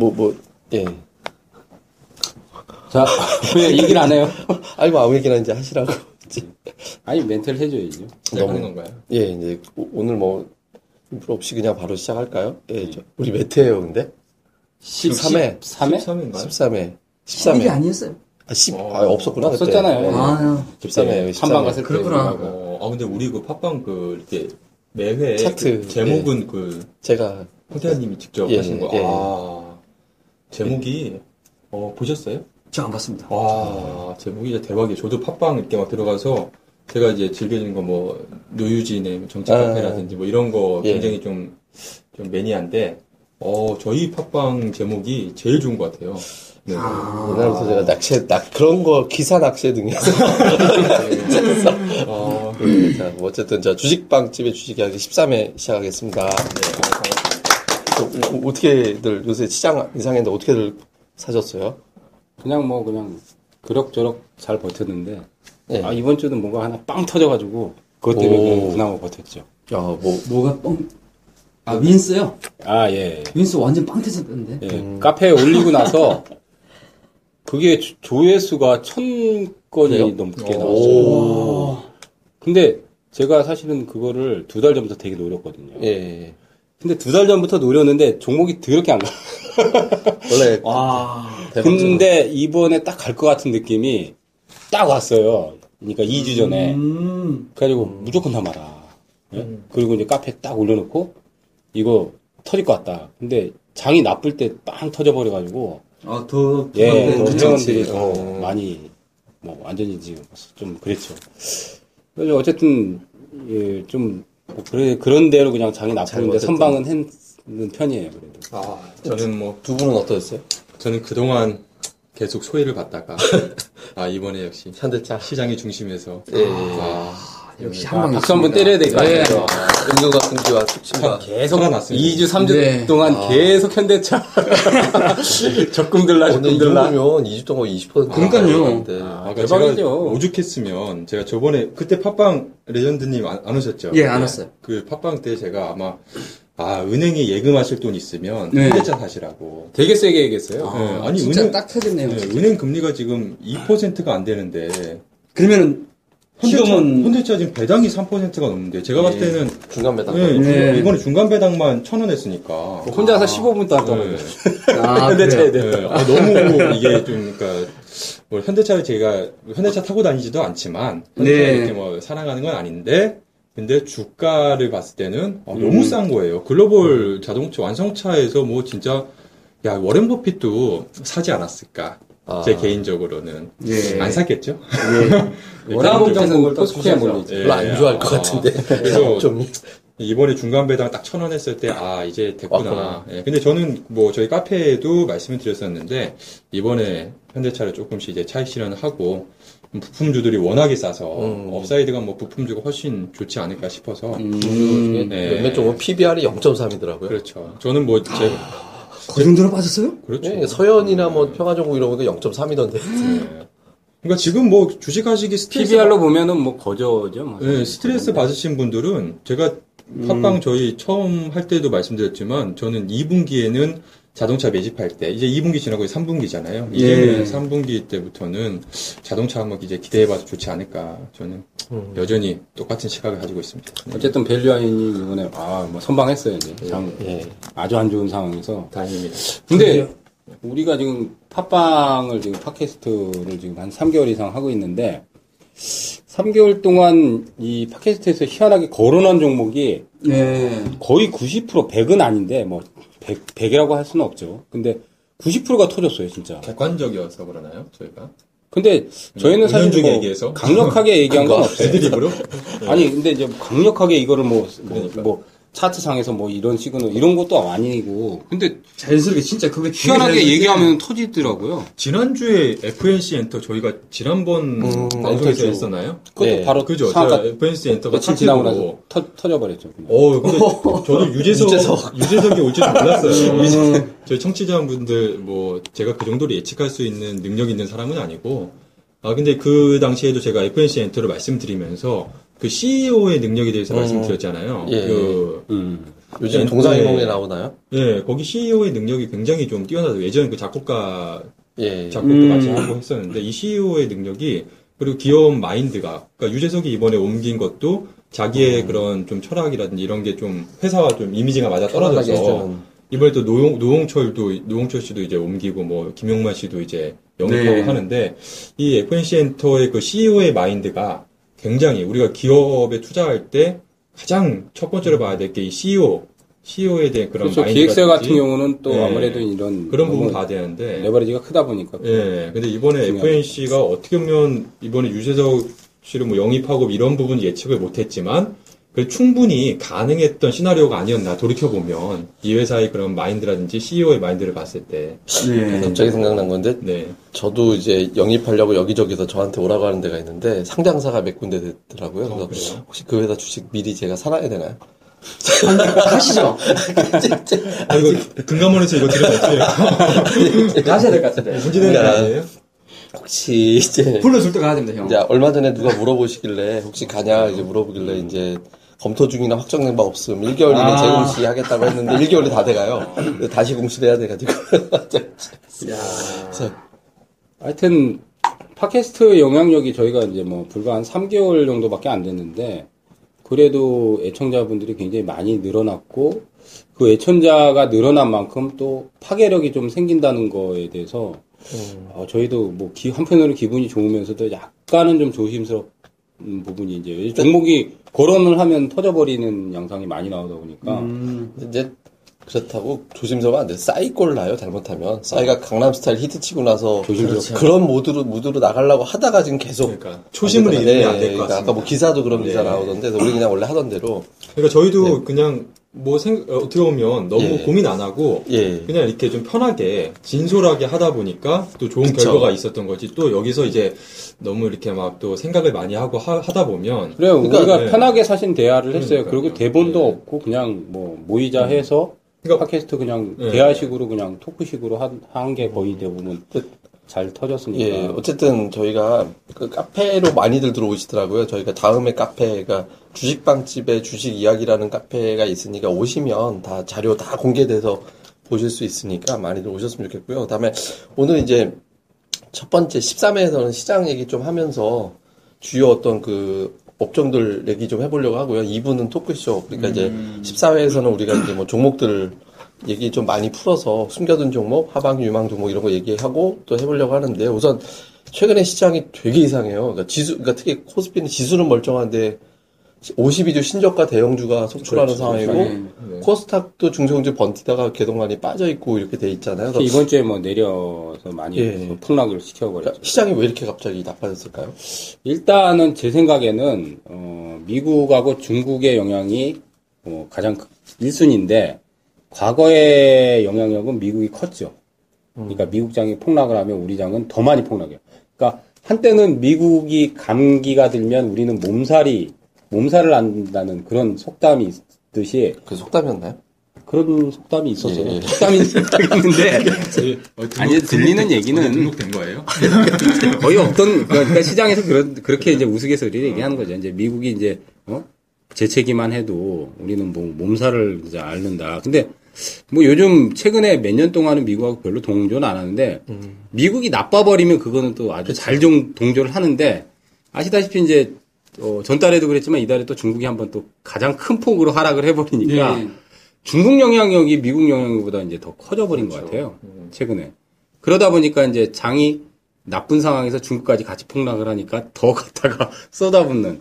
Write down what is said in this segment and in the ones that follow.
뭐, 뭐, 뭐, 예. 자, 왜 얘기를 안 해요? 아니, 뭐, 아무 얘기나 이제 하시라고. 아니, 멘트를 해줘야죠. 시작하는 건가요? 예, 이제, 오- 오늘 뭐, 인프로 없이 그냥 바로 시작할까요? 예, 저, 우리 몇 회예요 근데? 13회? 13회. 13회인가요? 13회. 이게 13회. 아니었어요. 아, 10, 어. 아, 없었구나, 그때. 없었잖아요. 예. 아, 13회, 13회. 한방 갔을 때. 그렇구나. 어, 아 근데 우리 그 팟빵 그 이렇게 매회 차트, 그 제목은 그 제가, 홍태환님이 직접 예, 하신 거. 예. 아 제목이 어 보셨어요? 저 안 봤습니다. 와 제목이 진짜 대박이에요. 저도 팟빵 이렇게 막 들어가서 제가 이제 즐겨지는 거 뭐 노유진의 정치 아. 카페라든지 뭐 이런 거 예. 굉장히 좀, 좀 매니아인데 어 저희 팟빵 제목이 제일 좋은 것 같아요. 네. 옛날부터 제가 낚시, 낚, 그런 거, 기사 낚시에 등해서. 어, 예, 자, 뭐 어쨌든, 저 주식빵집의 주식이야기 13회 시작하겠습니다. 어, 어떻게들, 요새 시장 이상했는데 어떻게들 사셨어요? 그냥 뭐, 그냥, 그럭저럭 잘 버텼는데, 예. 아, 이번 주는 뭔가 하나 빵 터져가지고, 그것 때문에 오. 그나마 버텼죠. 야, 뭐, 뭐가 뻥? 아, 윈스요? 아, 예. 윈스 완전 빵 터졌던데. 예. 음. 카페에 올리고 나서, 그게 조- 조회수가 천 건이 그래요? 넘게 오. 나왔어요. 근데 제가 사실은 그거를 두 달 전부터 되게 노렸거든요. 예. 근데 두 달 전부터 노렸는데 종목이 더럽게 안 가. 원래, 와. 근데 이번에 딱 갈 것 같은 느낌이 딱 왔어요. 그러니까 2주 전에. 음. 그래가지고 무조건 담아라. 예? 그리고 이제 카페 딱 올려놓고 이거 터질 것 같다. 근데 장이 나쁠 때 빵 터져버려가지고 아, 더, 예. 회원들이 더 어. 많이 뭐 완전히 지금 좀 그랬죠. 그래서 어쨌든 예, 좀뭐 그래 그런 대로 그냥 장이 나쁘는데 어쨌든. 선방은 했는 편이에요. 그래도. 아 저는 뭐 두 분은 어떠셨어요? 저는 그동안 계속 소외를 받다가 아 이번에 역시 현대차. 시장의 중심에서 예. 아, 역시 아, 한방 박수 한번 때려야 될것 네. 같아요. 은근과 금기와 특징과. 계속 살아났습니다. 2주 3주 네. 동안 계속 현대차 적금 들라 오늘 적금 이 들라. 정도면 2주 동안 20% 그러니까요. 아, 아까 대박이죠. 제가 오죽했으면 제가 저번에 그때 팟빵 레전드님 안, 안 오셨죠? 예, 안 왔어요. 그 팟빵 때 제가 아마 아 은행에 예금하실 돈 있으면 네. 현대차 사시라고. 되게 세게 얘기했어요. 네, 아니 진짜 은행 딱 터졌네요. 네, 은행 금리가 지금 2%가 안 되는데 그러면은, 현대차, 지금은, 현대차 지금 배당이 3%가 넘는데 제가 봤을 때는 중간 배당. 네, 네. 이번에 중간 배당만 천 원 했으니까. 혼자 서 15분 동안 네. 떨어요. 아, 현대차에. 대해. 네, 아, 너무 이게 좀 그러니까 뭐 현대차를 제가 현대차 타고 다니지도 않지만 현대차 네. 이렇게 뭐 사랑하는 건 아닌데 근데 주가를 봤을 때는 어, 음. 너무 싼 거예요. 글로벌 자동차 완성차에서 뭐 진짜 야 워렌 버핏도 사지 않았을까? 아. 제 개인적으로는 예. 안 샀겠죠. 예. 워낙 정도 또. 몰리죠. 예, 별로 안 좋아할 것 아, 같은데. 그래서 좀. 이번에 중간 배당 딱 천 원 했을 때, 아, 이제 됐구나. 예, 근데 저는 뭐 저희 카페에도 말씀을 드렸었는데, 이번에 현대차를 조금씩 이제 차익 실현을 하고, 부품주들이 워낙에 싸서, 음. upside가 뭐 부품주가 훨씬 좋지 않을까 싶어서, 음, 네. 몇몇 종은 PBR이 0.3이더라고요. 그렇죠. 저는 뭐, 제, 그 정도로 빠졌어요? 그렇죠. 예, 서연이나 뭐 평화정공 이런 거 0.3이던데. 네. 그러니까 지금 뭐 주식하시기 스트레스, PBR로 보면은 뭐 거저죠. 뭐. 네, 스트레스 받으신 분들은 제가 팟빵 저희 처음 할 때도 말씀드렸지만 저는 2분기에는 자동차 매집할 때 이제 2분기 지나고 3분기잖아요. 이제는 예. 3분기 때부터는 자동차 한번 이제 기대해봐도 좋지 않을까. 저는 음. 여전히 똑같은 시각을 가지고 있습니다. 네. 어쨌든 밸류아인이 이번에 아, 뭐 선방했어요. 이제. 장 예. 아주 안 좋은 상황에서. 다행입니다. 근데 우리가 지금 팟빵을 지금 팟캐스트를 지금 한 3개월 이상 하고 있는데 3개월 동안 이 팟캐스트에서 희한하게 거론한 종목이 네. 거의 90% 100은 아닌데 뭐 100, 100이라고 할 수는 없죠. 근데 90%가 터졌어요, 진짜. 객관적이어서 그러나요, 저희가? 근데 저희는 사실 은연중에 뭐 얘기해서? 강력하게 얘기한 건 없어요. 애드립으로? 아니 근데 이제 강력하게 이거를 뭐, 뭐, 그러니까. 뭐 차트상에서 뭐 이런 시그널 이런 것도 아니고 근데 자연스럽게 진짜 그게 희한하게 얘기하면 터지더라고요. 지난주에 FNC 엔터 저희가 지난번 음, 방송에서. 했었나요? 그것도 네. 바로 그죠? 제가 FNC 엔터가 며칠 지나고 나서 차트로 터, 터져버렸죠. 그냥. 어, 근데 저도 유재석, 유재석. 유재석이 올 줄은 몰랐어요. 저희 청취자분들, 뭐, 제가 그 정도로 예측할 수 있는 능력 있는 사람은 아니고, 아 근데 그 당시에도 제가 FNC 엔터를 말씀드리면서 그 CEO의 능력에 대해서 음. 말씀드렸잖아요. 예. 그 음. 요즘 네. 동상이몽에 나오나요? 예, 거기 CEO의 능력이 굉장히 좀 뛰어나서 예전 그 작곡가 예. 작곡도 음. 같이 하고 했었는데 이 CEO의 능력이 그리고 기업 마인드가 그러니까 유재석이 이번에 옮긴 것도 음. 자기의 그런 좀 철학이라든지 이런 게 좀 회사와 좀 이미지가 맞아 떨어져서. 이번에 또 노용, 노홍철도 노홍철 씨도 이제 옮기고 뭐 김용만 씨도 이제 영입하고 네. 하는데 이 FNC 엔터의 그 CEO의 마인드가 굉장히 우리가 기업에 투자할 때 가장 첫 번째로 봐야 될 게 이 CEO CEO에 대한 그런 그렇죠. 마인드 기획사 같은 경우는 또 네. 아무래도 이런 그런 부분 봐야 되는데 레버리지가 크다 보니까. 예, 근데 이번에. FNC가 어떻게 보면 이번에 유재석 씨를 뭐 영입하고 이런 부분 예측을 못했지만 그 충분히 가능했던 시나리오가 아니었나 돌이켜 보면 이 회사의 그런 마인드라든지 CEO의 마인드를 봤을 때, 네. 갑자기 생각난 건데 네, 저도 이제 영입하려고 여기저기서 저한테 오라고 하는 데가 있는데 상장사가 몇 군데 됐더라고요. 어, 그래서 그래요? 혹시 그 회사 주식 미리 제가 살아야 되나요? 하시죠. 아 이거 금감원에서 이거 들으면 어떻게 하셔야 될 것 같은데. 문제되는 거 아니에요? 혹시 이제 불러줄 때 가야 됩니다, 형. 이제 얼마 전에 누가 물어보시길래 혹시 가냐 이제 물어보길래 이제 검토 중이나 확정된 바 없음. 1개월 이내 아. 재공시 하겠다고 했는데 1개월이 다 돼가요. 다시 해야 돼가지고. 그래서 하여튼 팟캐스트 영향력이 저희가 이제 뭐 불과 한 3개월 정도밖에 안 됐는데 그래도 애청자분들이 굉장히 많이 늘어났고 그 애청자가 늘어난 만큼 또 파괴력이 좀 생긴다는 거에 대해서 어, 저희도 뭐 기- 한편으로 기분이 좋으면서도 약간은 좀 조심스러운 부분이 이제 종목이 거론을 하면 터져버리는 양상이 많이 나오다 보니까 음, 이제 그렇다고 조심스러우면 안 돼. 싸이꼴 나요 잘못하면. 싸이가 강남스타일 히트 치고 나서 조심스럽죠. 그런 모드로 무드로 나가려고 하다가 지금 계속 그러니까 초심을 안 잃으면 되잖아요. 안될 예, 것 그러니까 같습니다. 아까 뭐 기사도 그런 기사 네. 나오던데 그래서 우리 그냥 원래 하던 대로 그러니까 저희도 그냥 뭐 생, 어, 어떻게 보면 너무 예. 고민 안 하고 예. 그냥 이렇게 좀 편하게 진솔하게 하다 보니까 또 좋은 그쵸. 결과가 있었던 거지 또 여기서 이제 너무 이렇게 막 또 생각을 많이 하고 하, 다 보면 그래요. 그러니까, 우리가 네. 편하게 사신 대화를 했어요. 그러니까요. 그리고 대본도 네. 없고 그냥 뭐 모이자 해서 그러니까- 팟캐스트 그냥 네. 대화식으로 그냥 토크식으로 한 게 거의 대부분 잘 터졌으니까. 예, 어쨌든 저희가 그 카페로 많이들 들어오시더라고요. 저희가 다음에 카페가 주식빵집에 주식 이야기라는 카페가 있으니까 오시면 다 자료 다 공개돼서 보실 수 있으니까 많이들 오셨으면 좋겠고요. 그다음에 오늘 이제 첫 번째 13회에서는 시장 얘기 좀 하면서 주요 어떤 그 업종들 얘기 좀 해보려고 하고요. 2부는 토크쇼. 그러니까 이제 14회에서는 우리가 이제 뭐 종목들 얘기 좀 많이 풀어서 숨겨둔 종목, 하방 유망 종목 이런 거 얘기하고 또 해보려고 하는데 우선 최근에 시장이 되게 이상해요. 그러니까 지수, 그러니까 특히 코스피는 지수는 멀쩡한데 52주 신저가 대형주가 속출하는 상황이고 네. 코스닥도 중소형주 번티다가 개동관이 빠져 있고 이렇게 돼 있잖아요. 이번 주에 뭐 내려서 많이 예. 폭락을 시켜버렸죠. 그러니까 시장이 왜 이렇게 갑자기 나빠졌을까요? 일단은 제 생각에는 어, 미국하고 중국의 영향이 어, 가장 1순위인데 과거의 영향력은 미국이 컸죠. 그러니까 미국 장이 폭락을 하면 우리 장은 더 많이 폭락해요. 그러니까 한때는 미국이 감기가 들면 우리는 몸살이 몸살을 안다는 그런 속담이 있듯이 그 속담이었나요? 그런 속담이 있었어요. 예, 예. 속담이 있는데 아니, 들리는 얘기는- 등록된 거예요? 거의 없던 그러니까 시장에서 그런 그렇게 이제 우스갯소리를 얘기하는 거죠. 이제 미국이 이제 어? 재채기만 해도 우리는 뭐 몸살을 이제 앓는다. 근데 뭐 요즘 최근에 몇 년 동안은 미국하고 별로 동조는 안 하는데 미국이 나빠버리면 그거는 또 아주 잘좀 동조를 하는데 아시다시피 이제 어, 전달에도 그랬지만 이달에 또 중국이 한번 또 가장 큰 폭으로 하락을 해버리니까 예. 중국 영향력이 미국 영향력보다 이제 더 커져버린 것 같아요. 최근에. 그러다 보니까 이제 장이 나쁜 상황에서 중국까지 같이 폭락을 하니까 더 갖다가 쏟아붓는.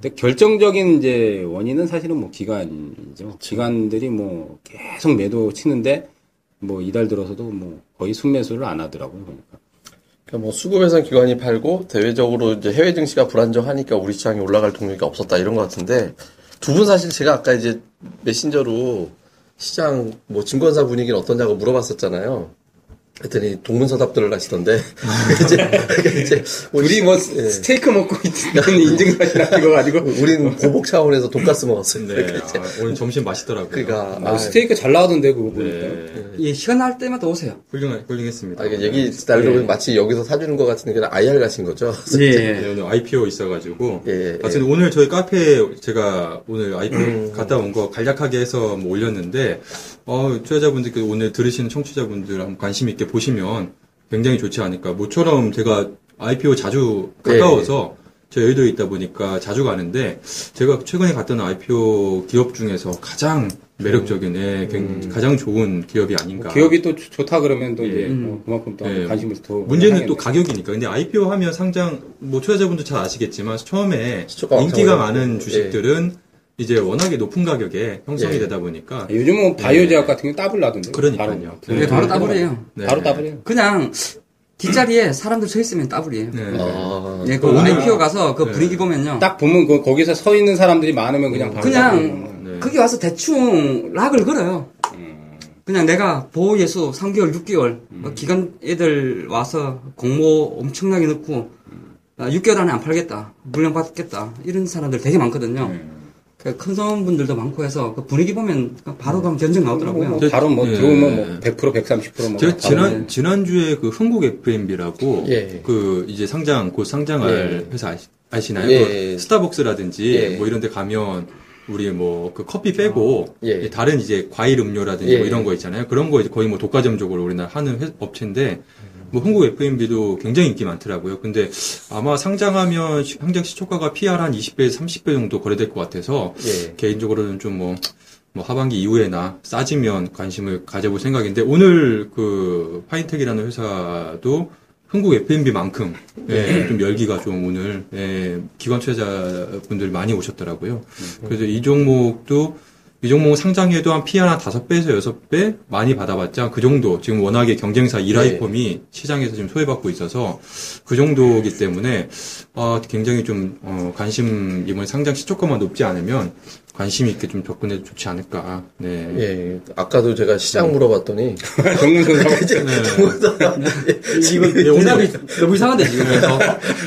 근데 결정적인 이제 원인은 사실은 뭐 기관이죠. 기관들이 뭐 계속 매도 치는데 뭐 이달 들어서도 뭐 거의 순매수를 안 하더라고요. 보니까. 그러니까 뭐 수급회선 기관이 팔고 대외적으로 이제 해외 증시가 불안정하니까 우리 시장이 올라갈 동력이 없었다 이런 것 같은데 두 분 사실 제가 아까 이제 메신저로 시장 뭐 증권사 분위기는 어떠냐고 물어봤었잖아요. 했더니 동문서답들을 하시던데 이제 이제 우리 뭐 예. 스테이크 먹고 있는 인증샷이나 찍어가지고 우리는 보복 차원에서 돈가스 먹었어요. 네. 이렇게 아, 오늘 점심 맛있더라고요. 그러니까 아, 아, 스테이크 잘 나오던데 그거 보니까. 네. 예, 시간 날 때마다 오세요. 훌륭, 훌륭했습니다. 아, 이게 얘기 날로 예. 마치 여기서 사주는 것 같은데 그냥 IR 가신 거죠? 예. 네, 오늘 IPO 있어가지고. 예, 예. 하여튼 오늘 저희 카페에 제가 오늘 IPO 음. 갔다 온 거 간략하게 해서 뭐 올렸는데, 어, 투자자분들께 오늘 들으시는 청취자분들 한번 관심 있게 보시면 굉장히 좋지 않을까. 모처럼 제가 IPO 자주 가까워서 저 여의도에 있다 보니까 자주 가는데, 제가 최근에 갔던 IPO 기업 중에서 가장 매력적인, 예, 굉- 가장 좋은 기업이 아닌가. 기업이 또 좋- 좋다 그러면 또 이제 음. 어, 그만큼 또 예. 관심을 더 문제는 또 하겠네. 가격이니까. 근데 IPO 하면 상장, 뭐, 투자자분들 잘 아시겠지만, 처음에 인기가 많은 어려워요. 주식들은 이제 워낙에 높은 가격에 형성이 예. 되다 보니까. 요즘은 바이오 제약 같은 게 따블 나던데. 그러니까요. 바로, 네. 네, 바로 따블이에요. 네. 바로 따블이에요. 그냥 뒷자리에 사람들 서 있으면 따블이에요. 네. 아, 예, 그 오늘- IPO 가서 그 네. 분위기 보면요. 딱 보면 그 거기서 서 있는 사람들이 많으면 그냥 바로 그냥. 네. 거기 와서 대충 락을 걸어요. 음. 그냥 내가 보호 예수 3개월, 6개월 뭐 기간 애들 와서 공모 엄청나게 넣고 아, 6개월 안에 안 팔겠다, 물량 받겠다 이런 사람들 되게 많거든요. 그 큰 사원분들도 많고 해서 그 분위기 보면 바로 가면 견적 나오더라고요. 뭐 바로 뭐 예. 들어오면 뭐 100% 130%뭐 제가 지난, 지난주에 그 흥국 FMB라고, 예. 그 이제 상장, 곧 상장할 예. 회사 아시, 아시나요? 예. 그 스타벅스라든지, 예. 뭐 이런 데 가면, 우리 뭐, 그 커피 빼고, 예. 다른 이제 과일 음료라든지 예. 뭐 이런 거 있잖아요. 그런 거 이제 거의 뭐 독과점적으로 우리나라 하는 회- 업체인데, 뭐 한국 FMB도 굉장히 인기 많더라고요. 근데 아마 상장하면 시- 상장 시초가가 PR 한 20배에서 30배 정도 거래될 것 같아서 예. 개인적으로는 좀 뭐, 뭐 하반기 이후에나 싸지면 관심을 가져볼 생각인데 오늘 그 파인텍이라는 회사도 한국 F&B만큼 예, 좀 열기가 좀 오늘 예, 기관 투자자분들 많이 오셨더라고요. 그래서 이 종목도 이 종목 상장해도 한 PR 한 5배에서 6배 많이 받아봤자 그 정도. 지금 워낙에 경쟁사 이라이폼이 시장에서 지금 소외받고 있어서 그 정도이기 때문에 어, 굉장히 좀 어, 관심 이번 상장 시초가만 높지 않으면 관심 있게 좀 접근해도 좋지 않을까. 네. 예, 아까도 제가 시장 물어봤더니 정문 선생 이거 예, 오늘- 대답이 너무 이상한데 지금 그래서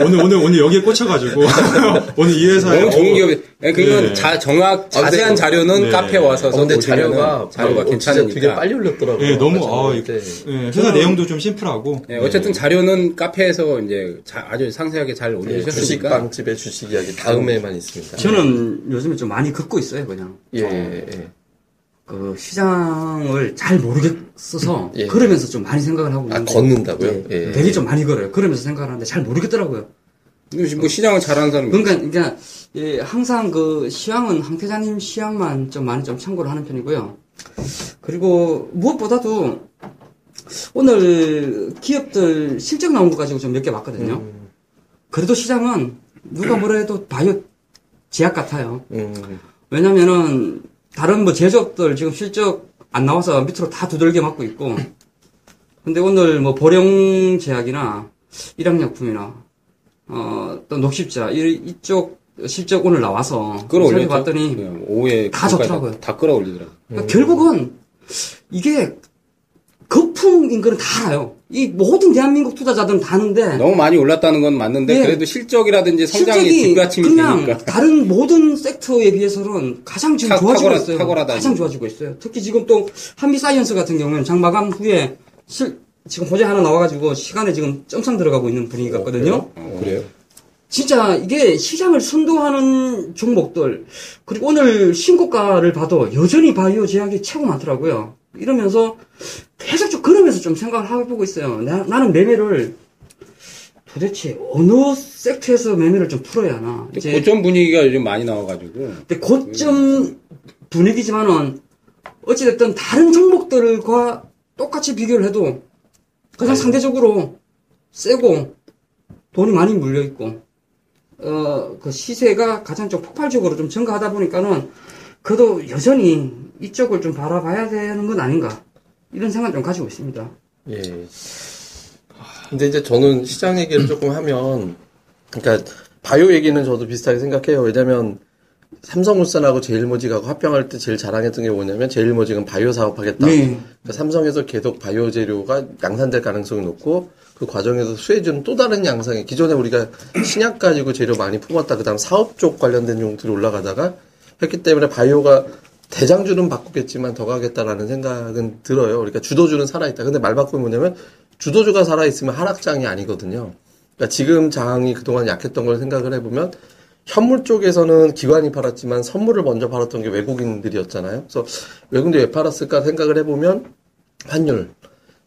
오늘 오늘 오늘 여기에 꽂혀가지고 오늘 이 회사에 너무 좋은 기업이. 예, 그건 네. 자, 정확, 자세한 근데- 자료는 네. 카페 와서 어, 근데 자료가 자료가 어, 괜찮으니까. 되게 빨리 올렸더라고요. 예, 너무 아. 예, 회사 내용도 좀 심플하고 예, 어쨌든 자료는 카페에서 이제 자- 아주 상세하게 잘 예, 올려주셨으니까. 주식 빵집의 주식 이야기 다음에만 있습니다. 저는 요즘에 좀 많이 긋고 있어요 그냥. 예, 예. 그 시장을 잘 모르겠어서 예. 그러면서 좀 많이 생각을 하고 아, 있는데 걷는다고요? 예. 예. 되게 좀 많이 걸어요. 그러면서 생각을 하는데 잘 모르겠더라고요. 뭐 시장을 잘하는 사람이. 그러니까, 그러니까 예, 항상 그 시황은 황태자님 시황만 좀 많이 좀 참고를 하는 편이고요. 그리고 무엇보다도 오늘 기업들 실적 나온 거 가지고 좀 몇 개 봤거든요. 음, 그래도 시장은 누가 뭐라 해도 바이오 제약 같아요. 음, 왜냐면은 다른 뭐 제조업들 지금 실적 안 나와서 밑으로 다 두들겨 맞고 있고 근데 오늘 뭐 보령 제약이나 일양약품이나 어 또 녹십자 이, 이쪽 실적 오늘 나와서 끌어올렸죠. 봤더니 예, 오후에 다 좋더라고요. 다 끌어올리더라고요. 그러니까 결국은 이게 거품인 거는 다 알아요. 이 모든 대한민국 투자자들은 다 아는데 너무 많이 올랐다는 건 맞는데 네. 그래도 실적이라든지 성장이 뒷받침이 그냥 되니까. 다른 모든 섹터에 비해서는 가장 지금 탁- 좋아지고 탁월하- 있어요. 탁월하다, 가장. 좋아지고 있어요. 특히 지금 또 한미 사이언스 같은 경우는 장 마감 후에 실, 지금 호재 하나 나와가지고 시간에 지금 점상 들어가고 있는 분위기 같거든요. 어, 그래요? 진짜 이게 시장을 선도하는 종목들 그리고 오늘 신고가를 봐도 여전히 바이오 제약이 최고 많더라고요. 이러면서 계속 좀 그러면서 좀 생각을 해보고 있어요. 나, 나는 매매를 도대체 어느 섹터에서 매매를 좀 풀어야 하나. 이제 고점 분위기가 요즘 많이 나와가지고. 근데 고점 분위기지만은 어찌됐든 다른 종목들과 똑같이 비교를 해도 그냥 상대적으로 세고 돈이 많이 물려 있고 어, 그 시세가 가장 좀 폭발적으로 좀 증가하다 보니까는 그래도 여전히 이쪽을 좀 바라봐야 되는 건 아닌가 이런 생각 좀 가지고 있습니다. 예. 근데 이제 저는 시장 얘기를 조금 하면, 그러니까 바이오 얘기는 저도 비슷하게 생각해요. 왜냐면 삼성물산하고 제일모직하고 합병할 때 제일 자랑했던 게 뭐냐면 제일모직은 바이오 사업하겠다. 네. 그러니까 삼성에서 계속 바이오 재료가 양산될 가능성이 높고 그 과정에서 수혜주는 또 다른 양상에 기존에 우리가 신약 가지고 재료 많이 품었다 그다음 사업 쪽 관련된 용도로 올라가다가 했기 때문에 바이오가 대장주는 바꾸겠지만 더 가겠다라는 생각은 들어요. 그러니까 주도주는 살아있다. 근데 말 바꾸면 뭐냐면 주도주가 살아있으면 하락장이 아니거든요. 그러니까 지금 장이 그동안 약했던 걸 생각을 해보면 현물 쪽에서는 기관이 팔았지만 선물을 먼저 팔았던 게 외국인들이었잖아요. 그래서 외국인들이 왜 팔았을까 생각을 해보면 환율.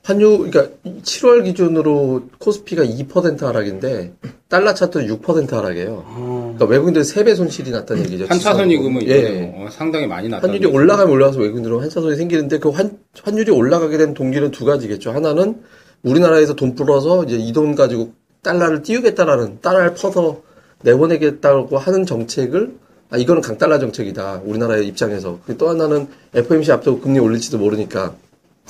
환율, 그러니까 7월 기준으로 코스피가 2% 하락인데 달러 차트 6% 하락이에요. 그러니까 외국인들 3배 손실이 났다는 얘기죠. 한차선이 그러면 예. 어, 상당히 많이 났다. 환율이 올라가면 올라가서 외국인들은 한차선이 생기는데 그 환, 환율이 올라가게 된 동기는 두 가지겠죠. 하나는 우리나라에서 돈 풀어서 이제 이 돈 가지고 달러를 띄우겠다라는 달러를 퍼서 내보내겠다고 하는 정책을 아 이거는 강달러 정책이다. 우리나라의 입장에서. 또 하나는 FOMC 앞두고 금리 올릴지도 모르니까.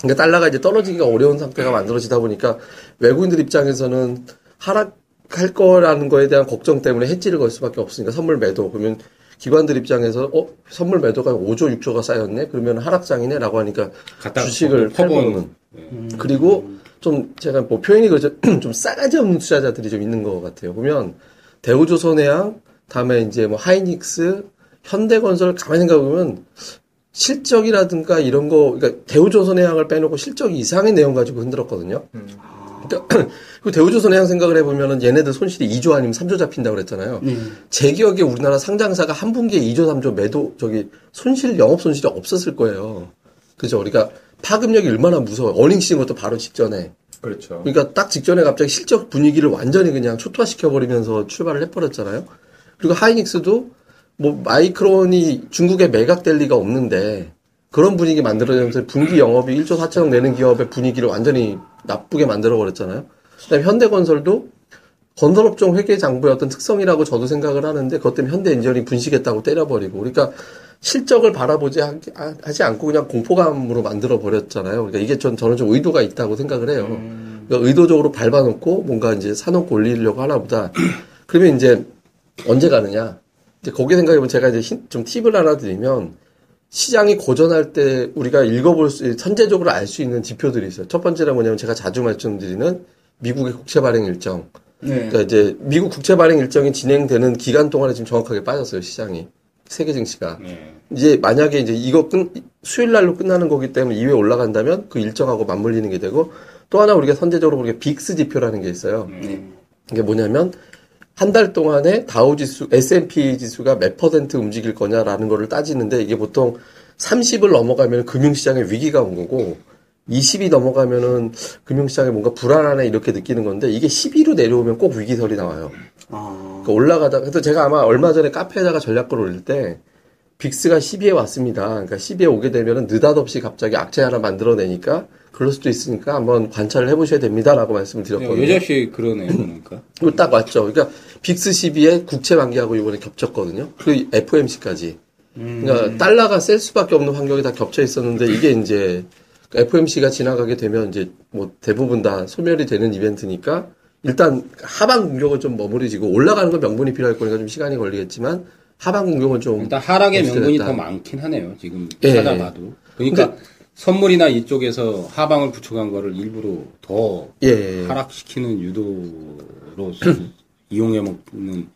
그러니까 달러가 이제 떨어지기가 어려운 상태가 만들어지다 보니까 외국인들 입장에서는 하락할 거라는 거에 대한 걱정 때문에 해지를 걸 수밖에 없으니까 선물 매도. 그러면 기관들 입장에서 어 선물 매도가 5조 6조가 쌓였네. 그러면 하락장이네라고 하니까 주식을 팔고 퍼부은. 오는. 그리고 좀 제가 뭐 표현이 그렇죠. 좀 싸가지 없는 투자자들이 좀 있는 것 같아요. 보면 대우조선해양, 다음에 이제 뭐 하이닉스, 현대건설 가만히 생각해보면 실적이라든가 이런 거, 그러니까 대우조선해양을 빼놓고 실적 이상의 내용 가지고 흔들었거든요. 그러니까 그 대우조선해양 생각을 해보면은 얘네들 손실이 2조 아니면 3조 잡힌다고 그랬잖아요. 네. 제 기억에 우리나라 상장사가 한 분기에 2조, 3조 매도, 저기, 손실, 영업 손실이 없었을 거예요. 그죠? 그러니까 파급력이 얼마나 무서워요. 어닝시인 것도 바로 직전에. 그렇죠. 그러니까 딱 직전에 갑자기 실적 분위기를 완전히 그냥 초토화시켜버리면서 출발을 해버렸잖아요. 그리고 하이닉스도 뭐 마이크론이 중국에 매각될 리가 없는데 그런 분위기 만들어내면서 분기 영업이 1조 4천억 내는 기업의 분위기를 완전히 나쁘게 만들어버렸잖아요. 그다음에 현대건설도 건설업종 회계 장부의 어떤 특성이라고 저도 생각을 하는데 그것 때문에 현대엔지니어링 분식했다고 때려버리고 그러니까 실적을 바라보지 하- 하지 않고 그냥 공포감으로 만들어 버렸잖아요. 그러니까 이게 전 저는 좀 의도가 있다고 생각을 해요. 그러니까 의도적으로 밟아놓고 뭔가 이제 사놓고 올리려고 하나 보다. 그러면 이제 언제 가느냐? 이제 거기 생각해보면 제가 이제 힌- 좀 팁을 하나 드리면 시장이 고전할 때 우리가 읽어볼 수, 선제적으로 알 수 있는 지표들이 있어요. 첫 번째는 뭐냐면 제가 자주 말씀드리는 미국의 국채 발행 일정. 네. 그러니까 이제 미국 국채 발행 일정이 진행되는 기간 동안에 지금 정확하게 빠졌어요, 시장이. 세계 증시가. 네. 이제 만약에 이제 이거 끝, 수요일 날로 끝나는 거기 때문에 이후에 올라간다면 그 일정하고 맞물리는 게 되고 또 하나 우리가 선제적으로 보게 빅스 지표라는 게 있어요. 이게 뭐냐면 한 달 동안에 다우 지수, S&P 지수가 몇 퍼센트 움직일 거냐라는 거를 따지는데 이게 보통 30을 넘어가면 금융시장에 위기가 온 거고 20이 넘어가면은 금융시장에 뭔가 불안하네 이렇게 느끼는 건데 이게 12로 내려오면 꼭 위기설이 나와요. 아. 그러니까 올라가다 그래서 제가 아마 얼마 전에 카페에다가 전략글 올릴 때 빅스가 12에 왔습니다. 그러니까 12에 오게 되면은 느닷없이 갑자기 악재 하나 만들어내니까 그럴 수도 있으니까 한번 관찰을 해보셔야 됩니다라고 말씀을 드렸거든요. 여자씨 그러네요, 그러니까. 이거 딱 왔죠. 그러니까 빅스 12에 국채 만기하고 이번에 겹쳤거든요. 그리고 FMC까지. 그러니까 달러가 셀 수밖에 없는 환경이 다 겹쳐 있었는데 이게 이제 FMC가 지나가게 되면 이제 뭐 대부분 다 소멸이 되는 이벤트니까 일단 하방 공격은 좀 머무르지고 올라가는 건 명분이 필요할 거니까 좀 시간이 걸리겠지만 하방 공격은 좀 일단 하락의 명분이. 더 많긴 하네요, 지금 예, 찾아봐도. 그러니까 선물이나 이쪽에서 하방을 붙여간 거를 일부러 더 예, 예. 예. 하락시키는 유도로 이용해 먹는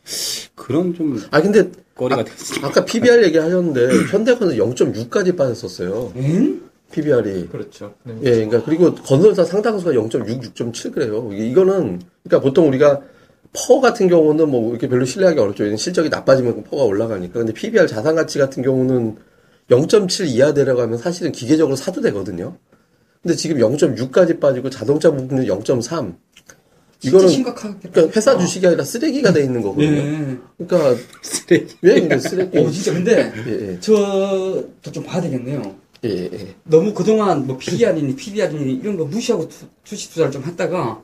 그런 좀 아 근데 거리가 아, 됐어요. 아까 PBR 얘기하셨는데 현대건설 0.6까지 빠졌었어요. 응? PBR이. 그렇죠. 네. 예, 그러니까 그리고 건설사 상당수가 0.6, 6.7 그래요. 이거는 그러니까 보통 우리가 PER 같은 경우는 뭐 이렇게 별로 신뢰하기 어렵죠. 실적이 나빠지면 PER가 올라가니까. 근데 PBR 자산 가치 같은 경우는 0.7 이하 내려가면 사실은 기계적으로 사도 되거든요. 근데 지금 0.6까지 빠지고 자동차 부분은 0.3. 진짜 이거는 심각하겠다. 그러니까 회사 주식이 아니라 쓰레기가 돼 있는 거거든요. 예. 그러니까 쓰레기. 왜 이게 쓰레기? 어, 진짜 근데 예, 예, 저도 좀 봐야 되겠네요. 예, 예. 너무 그동안 뭐 PBR이니 PBR이니 이런 거 무시하고 투, 주식 투자를 좀 했다가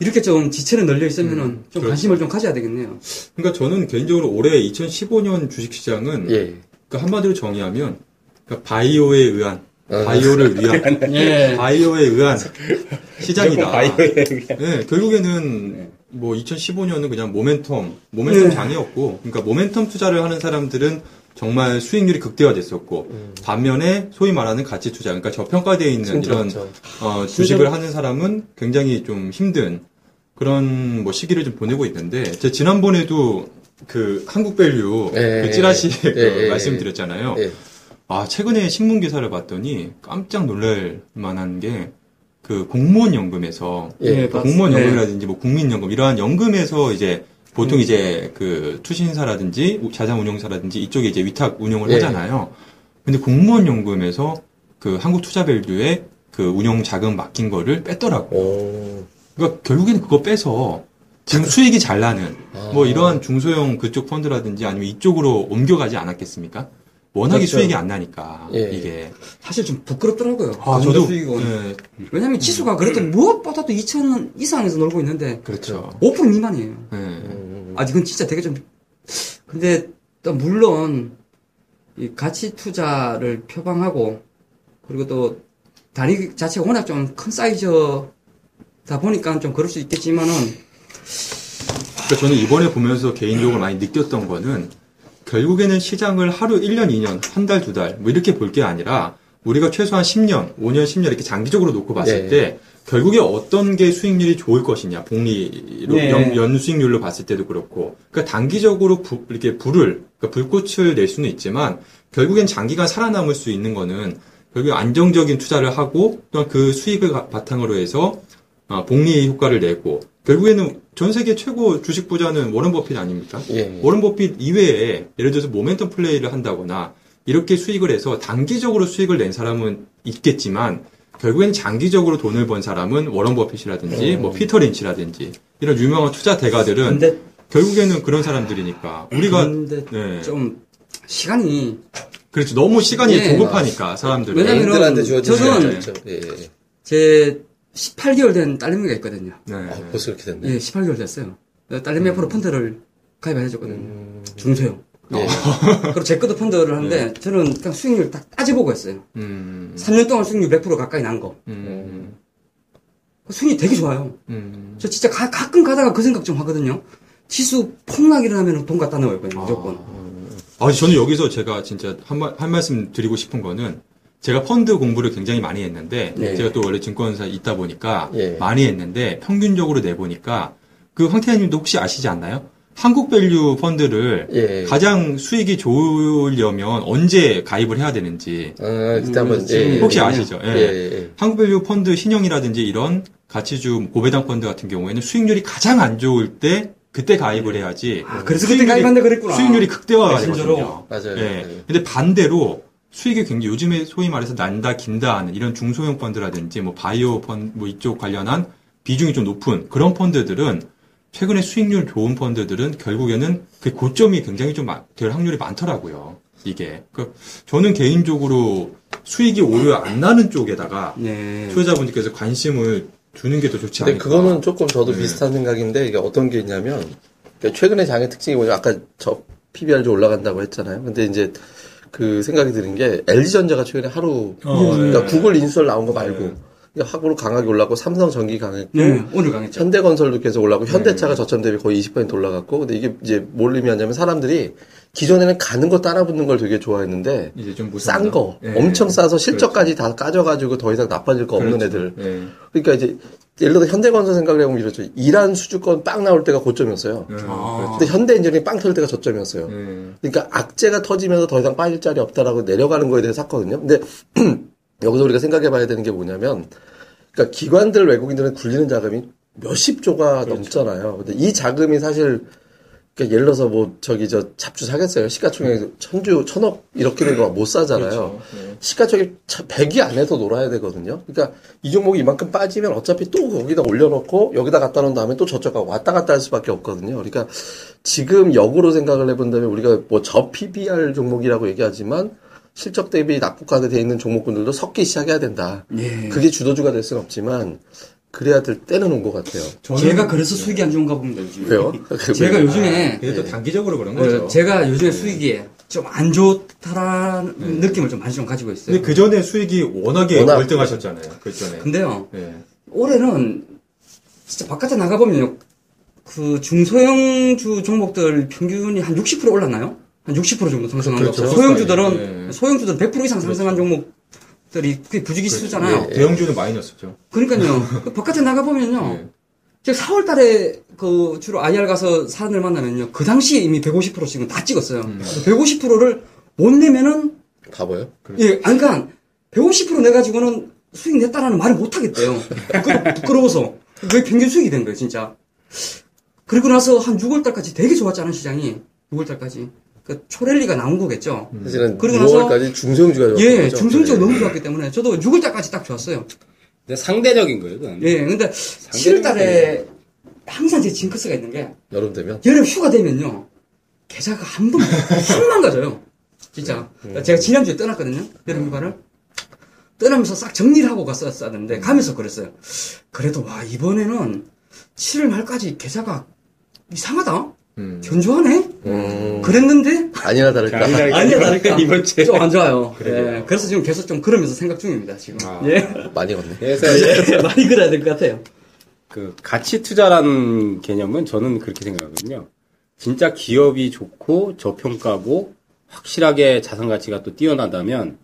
이렇게 좀 지체는 널려 있으면은 좀 관심을 좀 가져야 되겠네요. 그러니까 저는 개인적으로 올해 2015년 주식시장은 예. 그 한마디로 정의하면 그러니까 바이오에 의한 아. 바이오를 위한 예. 바이오에 의한 시장이다. 바이오에 네, 결국에는 뭐 2015년은 그냥 모멘텀, 모멘텀 네. 장이었고, 그러니까 모멘텀 투자를 하는 사람들은 정말 수익률이 극대화됐었고 음. 반면에 소위 말하는 가치 투자 그러니까 저평가되어 있는 이런. 어, 주식을 하는 사람은 굉장히 좀 힘든 그런 뭐 시기를 좀 보내고 있는데 제 지난번에도 그 한국밸류 예, 그 찌라시 예, 그. 말씀드렸잖아요. 예. 아 최근에 신문 기사를 봤더니 깜짝 놀랄 만한 게 그 공무원 연금에서 예, 그 공무원 네. 연금이라든지 뭐 국민연금 이러한 연금에서 이제 보통 이제 그 투신사라든지 우- 자산운용사라든지 이쪽에 이제 위탁 운용을 예. 하잖아요. 근데 공무원 연금에서 그 한국투자밸류에 그 운용 자금 맡긴 거를 뺐더라고. 요 오. 그러니까 결국에는 그거 빼서 지금 수익이 잘 나는 아. 뭐 이러한 중소형 그쪽 펀드라든지 아니면 이쪽으로 옮겨가지 않았겠습니까? 워낙에 그렇죠. 수익이 안 나니까 예. 이게 사실 좀 부끄럽더라고요. 아그 저도 수익은. 예, 왜냐면 지수가 그래도 무엇보다도 2,000원 이상에서 놀고 있는데 그렇죠. 5% 미만이에요. 예. 음. 아, 이건 진짜 되게 좀. 근데 또 물론 이 가치 투자를 표방하고 그리고 또 단위 자체가 워낙 좀 큰 사이즈다 보니까 좀 그럴 수 있겠지만은 그러니까 저는 이번에 보면서 개인적으로 많이 느꼈던 거는 결국에는 시장을 하루 1년, 2년, 한 달, 두 달, 뭐 이렇게 볼 게 아니라 우리가 최소한 10년, 5년, 10년 이렇게 장기적으로 놓고 봤을 네. 때 결국에 어떤 게 수익률이 좋을 것이냐, 복리로, 네. 연, 연 수익률로 봤을 때도 그렇고. 그러니까 단기적으로 부- 이렇게 불을, 그러니까 불꽃을 낼 수는 있지만 결국엔 장기간 살아남을 수 있는 거는 결국 안정적인 투자를 하고 또한 그 수익을 가- 바탕으로 해서 어, 복리 효과를 내고 결국에는 전 세계 최고 주식 부자는 워런 버핏 아닙니까? 예. 워런 버핏 이외에 예를 들어서 모멘텀 플레이를 한다거나 이렇게 수익을 해서 단기적으로 수익을 낸 사람은 있겠지만 결국엔 장기적으로 돈을 번 사람은 워런 버핏이라든지 음. 뭐 피터 린치라든지 이런 유명한 투자 대가들은 근데 결국에는 그런 사람들이니까 우리가 근데 네. 좀 시간이 그렇죠 너무 시간이 예. 조급하니까 개인들한테 주어진 저는-. 예, 예. 제 18개월 된 딸내미가 있거든요. 네. 아, 벌써 그렇게 됐네. 예, 18개월 됐어요. 딸내미 앞으로 펀드를 가입을 해줬거든요. 음. 중소형. 예. 그리고 제 것도 펀드를 하는데 저는 그냥 수익률 딱 따져보고 했어요. 음, 3년 동안 수익률 100% 가까이 난 거. 음, 그 수익이 되게 좋아요. 음. 저 진짜 가, 끔 가다가 그 생각 좀 하거든요. 지수 폭락 일어나면 돈 갖다 넣어요, 그냥 무조건. 아, 저는 여기서 제가 진짜 한, 말, 한 말씀 드리고 싶은 거는 제가 펀드 공부를 굉장히 많이 했는데 네. 제가 또 원래 증권사에 있다 보니까 예. 많이 했는데 평균적으로 내 보니까 그 황태현님도 혹시 아시지 않나요? 한국 밸류 펀드를 예. 가장 수익이 좋으려면 언제 가입을 해야 되는지 아, 그때 한번, 그렇지. 예, 예. 혹시 아시죠? 예, 예. 예, 예. 한국 밸류 펀드 신영이라든지 이런 가치주 고배당 펀드 같은 경우에는 수익률이 가장 안 좋을 때 그때 가입을 해야지. 아, 그래서 그때 가입한다 그랬구나. 수익률이 극대화가. 되거든요. 맞아요. 예. 예. 근데 반대로 수익이 굉장히 요즘에 소위 말해서 난다 긴다 하는 이런 중소형 펀드라든지 뭐 바이오 펀드 뭐 이쪽 관련한 비중이 좀 높은 그런 펀드들은 최근에 수익률 좋은 펀드들은 결국에는 그 고점이 굉장히 좀 될 확률이 많더라고요. 이게. 그 저는 개인적으로 수익이 오히려 안 나는 쪽에다가 네. 투자자분들께서 관심을 두는 게 더 좋지 근데 않을까. 그거는 조금 저도 네. 비슷한 생각인데 이게 어떤 게 있냐면 그러니까 최근의 장의 특징이 뭐냐 아까 저 PBR 좀 올라간다고 했잖아요. 근데 이제 그 생각이 드는 게 LG전자가 최근에 하루 어, 그러니까 네. 구글 인수를 나온 거 말고 네. 그러니까 하루 강하게 올랐고 삼성 전기 강했고 네, 오늘 강했죠. 현대건설도 계속 올라가고 현대차가 저점 대비 거의 20% 올라갔고 근데 이게 이제 뭘 의미하냐면 사람들이 기존에는 가는 거 따라 붙는 걸 되게 좋아했는데 이제 좀 싼거 예. 엄청 싸서 실적까지 다 까져가지고 더 이상 나빠질 거 없는 그렇죠. 애들 예. 그러니까 이제 예를 들어 현대건설 생각을 해보면 이렇죠 이란 수주권 빵 나올 때가 고점이었어요 예. 아. 근데 현대인증이 빵 터질 때가 저점이었어요 예. 그러니까 악재가 터지면서 더 이상 빠질 자리 없다라고 내려가는 거에 대해서 샀거든요 근데 여기서 우리가 생각해 봐야 되는 게 뭐냐면 그러니까 기관들 외국인들은 굴리는 자금이 몇십 조가 그렇죠. 넘잖아요 근데 이 자금이 사실 그러니까 예를 들어서 뭐 저기 저 잡주 사겠어요 시가총액 천주 천억 이렇게 된거못 사잖아요 그렇죠. 예. 시가총액 100이 안에서 놀아야 되거든요. 그러니까 이 종목이 이만큼 빠지면 어차피 또 거기다 올려놓고 여기다 갖다 놓은 다음에 또 저쪽 가고 왔다 갔다 할 수밖에 없거든요. 그러니까 지금 역으로 생각을 해본다면 우리가 뭐 저 PBR 종목이라고 얘기하지만 실적 대비 낙폭화돼 있는 종목군들도 섞기 시작해야 된다. 예. 그게 주도주가 될 수는 없지만 그래야 될 때는 온 것 같아요. 제가 그래서 수익이 안 좋은가 봅니다, 요즘. 왜요? 제가 왜요? 요즘에, 그게 또 단기적으로 그런 어, 거죠. 제가 요즘에 수익이 좀 안 좋다라는 느낌을 좀 많이 좀 가지고 있어요. 근데 그 전에 수익이 워낙에 워낙- 월등하셨잖아요. 그 전에. 근데요, 예. 올해는 진짜 바깥에 나가보면요, 그 중소형주 종목들 평균이 한 60% 올랐나요? 한한60% 정도 상승한 그렇죠. 거. 소형주들은 네. 소형주들은 100% 이상 상승한 종목들이 그게 부주기수잖아요. 예. 대형주는 마이너스죠. 그러니까요. 그 바깥에 나가 보면요. 네. 제가 4월 달에 그 주로 IR 가서 사람들 만나면요. 그 당시에 이미 150%씩은 다 찍었어요. 150%를 못 내면은 바보요? 예, 아니, 그러니까 150% 내가지고는 수익 냈다라는 말을 못 하겠대요. 부끄러, 부끄러워서. 왜 평균 수익이 된 거예요, 진짜. 그리고 나서 한 6월 달까지 되게 좋았잖아요, 시장이. 6월 달까지. 그 초랠리가 나온 거겠죠. 사실은 그리고 나서- 6월까지 중성주가 좋았던 예, 거죠. 중성주가 네. 너무 좋았기 때문에 저도 6월달까지 딱 좋았어요. 근데 상대적인 거예요, 그건. 예, 근데 7월달에 항상 제 징크스가 있는 게 여름 되면 여름 휴가 되면요. 계좌가 한 번, 확 망가져요. 진짜. 제가 지난주에 떠났거든요. 여름 휴가를. 떠나면서 싹 정리를 하고 갔었었는데, 가면서 그랬어요. 그래도, 와, 이번에는 7월 말까지 계좌가 이상하다? 음. 견조하네? 음, 그랬는데, 아니나 다를까 아니야, 다를까. 이번 주에. 좀안 좋아요. 예, 그래서 지금 계속 좀 그러면서 생각 중입니다, 지금. 아. 예. 많이 걷네. 그래서 예, 많이 그래야 될 것 같아요. 그 가치 투자라는 개념은 저는 그렇게 생각하거든요. 진짜 기업이 좋고 저평가고 확실하게 자산 가치가 또 뛰어나다면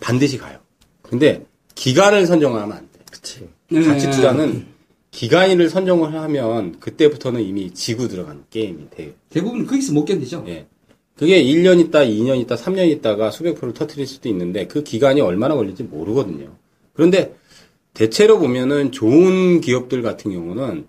반드시 가요. 근데 기간을 선정하면 안 돼. 그치. 가치 예. 투자는 기간을 선정을 하면 그때부터는 이미 지고 들어간 게임이 돼요. 대부분 거기서 못 견디죠. 예. 그게 1년 있다, 2년 있다, 3년 있다가 수백 프로 터트릴 수도 있는데 그 기간이 얼마나 걸릴지 모르거든요. 그런데 대체로 보면은 좋은 기업들 같은 경우는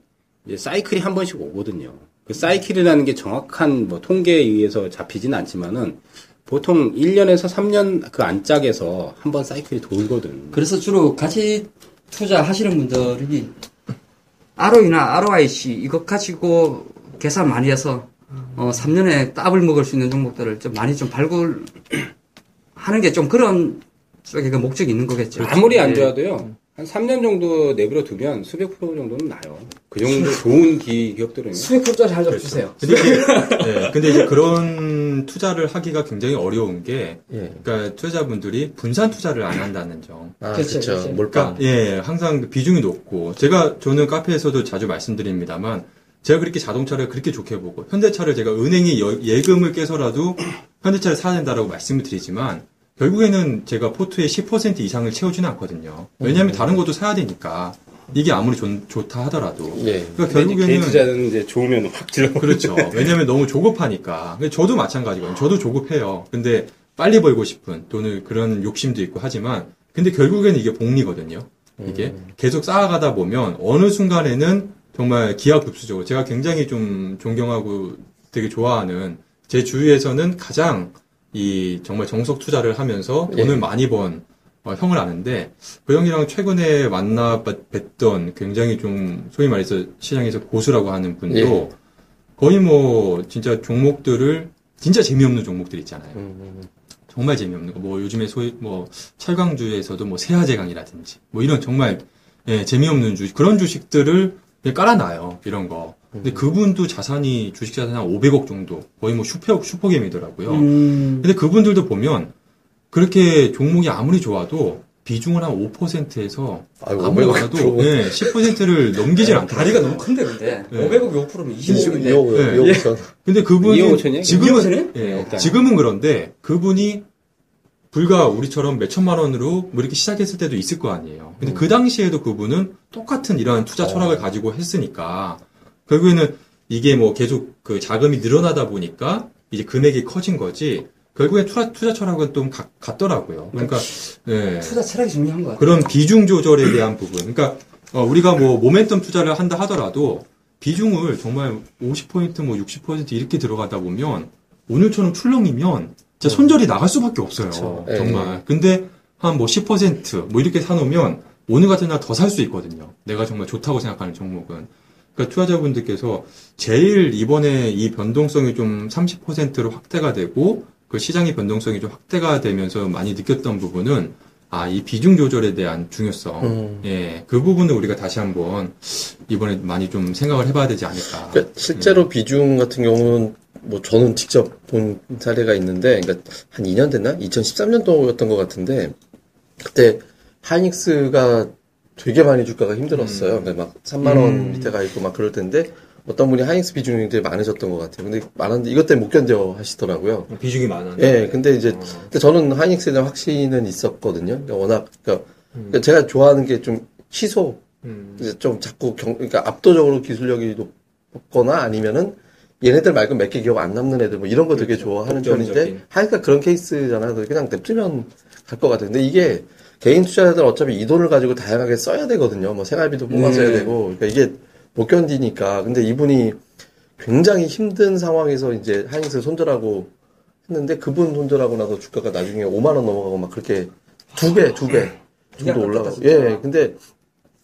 이제 사이클이 한 번씩 오거든요. 그 사이클이라는 게 정확한 뭐 통계에 의해서 잡히진 않지만은 보통 1년에서 3년 그 안짝에서 한 번 사이클이 돌거든. 그래서 주로 가치 투자 하시는 분들이 ROE나 ROIC 이것 가지고 계산 많이 해서 어 3년에 따블 먹을 수 있는 종목들을 좀 많이 좀 발굴하는 게 좀 그런 쪽에 그 목적이 있는 거겠죠. 아무리 안 예. 좋아도요. 한 3년 정도 내버려 두면 수백 프로 정도는 나요. 그 정도 좋은 기, 기업들은. 수백 프로짜리 한점 주세요. 근데 이제, 네, 근데 이제 그런 투자를 하기가 굉장히 어려운 게, 예. 그러니까 투자자분들이 분산 투자를 안 한다는 점. 아, 그쵸, 그쵸. 그쵸. 몰빵. 그러니까 예, 항상 그 비중이 높고 제가 저는 카페에서도 자주 말씀드립니다만 제가 그렇게 자동차를 그렇게 좋게 보고 현대차를 제가 은행이 여- 예금을 깨서라도 현대차를 사야 된다라고 말씀을 드리지만 결국에는 제가 포트의 10% 이상을 채우지는 않거든요. 왜냐하면 다른 것도 사야 되니까 이게 아무리 좋, 좋다 하더라도 예. 그러니까 개인 결국에는 투자는 이제 좋으면 확 질러. 그렇죠. 왜냐하면 너무 조급하니까. 저도 마찬가지거든요. 저도 조급해요. 근데 빨리 벌고 싶은 돈을 그런 욕심도 있고 하지만 근데 결국에는 이게 복리거든요. 이게 계속 쌓아가다 보면 어느 순간에는 정말 기하급수적으로 제가 굉장히 좀 존경하고 되게 좋아하는 제 주위에서는 가장 이 정말 정석 투자를 하면서 돈을 예. 많이 번 어, 형을 아는데 그 형이랑 최근에 만나 뵀- 뵀던 굉장히 좀 소위 말해서 시장에서 고수라고 하는 분도 예. 거의 뭐 진짜 종목들을 진짜 재미없는 종목들 있잖아요. 음, 정말 재미없는 거. 뭐 요즘에 소위 뭐 철강주에서도 뭐 세아제강이라든지 뭐 이런 정말 예, 재미없는 주식 그런 주식들을 깔아놔요. 이런 거. 근데 그분도 자산이 주식 자산이 한 500억 정도 거의 뭐 슈퍼 슈퍼겜이더라고요. 음, 근데 그분들도 보면 그렇게 종목이 아무리 좋아도 비중을 한 5%에서 아이고, 아무리 500억 많아도. 예, 10%를 넘기질 않더라고요. 다리가 너무 큰데 근데 네. 500억 5%면 20억인데 2억, 예. 2억 5천. 근데 그분이 2억 5천이에요? 지금은 2억 5천이에요? 예, 억단. 지금은 그런데 그분이 불과 우리처럼 몇 천만 원으로 뭐 이렇게 시작했을 때도 있을 거 아니에요. 근데 그 당시에도 그분은 똑같은 이러한 투자 철학을 가지고 했으니까 결국에는 이게 뭐 계속 그 자금이 늘어나다 보니까 이제 금액이 커진 거지. 결국에 투자, 투자 철학은 좀 가- 같더라고요. 그러니까 예. 투자 철학이 중요한 것 같아요. 그런 비중 조절에 대한 부분. 그러니까 어, 우리가 뭐 모멘텀 투자를 한다 하더라도 비중을 정말 50포인트 뭐 60% 이렇게 들어가다 보면 오늘처럼 출렁이면 진짜 손절이 나갈 수밖에 없어요. 그쵸. 정말. 근데 한 뭐 10%뭐 이렇게 사놓으면 오늘 같은 날 더 살 수 있거든요. 내가 정말 좋다고 생각하는 종목은. 그러니까 투자자분들께서 제일 이번에 이 변동성이 좀 30%로 확대가 되고 그 시장의 변동성이 좀 확대가 되면서 많이 느꼈던 부분은 아, 이 비중 조절에 대한 중요성. 음. 예, 그 부분을 우리가 다시 한번 이번에 많이 좀 생각을 해봐야 되지 않을까. 그러니까 실제로 비중 같은 경우는 뭐 저는 직접 본 사례가 있는데, 그러니까 한 2년 됐나? 2013년도였던 것 같은데, 그때 하이닉스가 되게 많이 주가가 힘들었어요. 그러니까 막 3만 원 밑에 가 있고 막 그럴 텐데, 어떤 분이 하이닉스 비중이 굉장히 많으셨던 것 같아요. 근데 많았는데 이것 때문에 못 견뎌 하시더라고요. 비중이 많아. 예, 근데 이제 근데 저는 하이닉스에 대한 확신은 있었거든요. 그러니까 워낙 그러니까, 그러니까 제가 좋아하는 게 좀 희소, 음. 이제 좀 자꾸 경, 그러니까 압도적으로 기술력이 높거나 아니면은 얘네들 말고 몇 개 기업 안 남는 애들 뭐 이런 거 되게 좋아하는 독점적인. 편인데 하니까 그런 케이스잖아요. 그래서 그냥 냅두면 갈 것 같아요. 근데 이게 개인 투자자들 어차피 이 돈을 가지고 다양하게 써야 되거든요. 뭐 생활비도 뽑아 써야 네. 되고 그러니까 이게 못 견디니까 근데 이분이 굉장히 힘든 상황에서 이제 하이닉스를 손절하고 했는데 그분 손절하고 나서 주가가 나중에 5만 원 넘어가고 막 그렇게 두 배, 두 배 정도 야, 올라가고. 예, 근데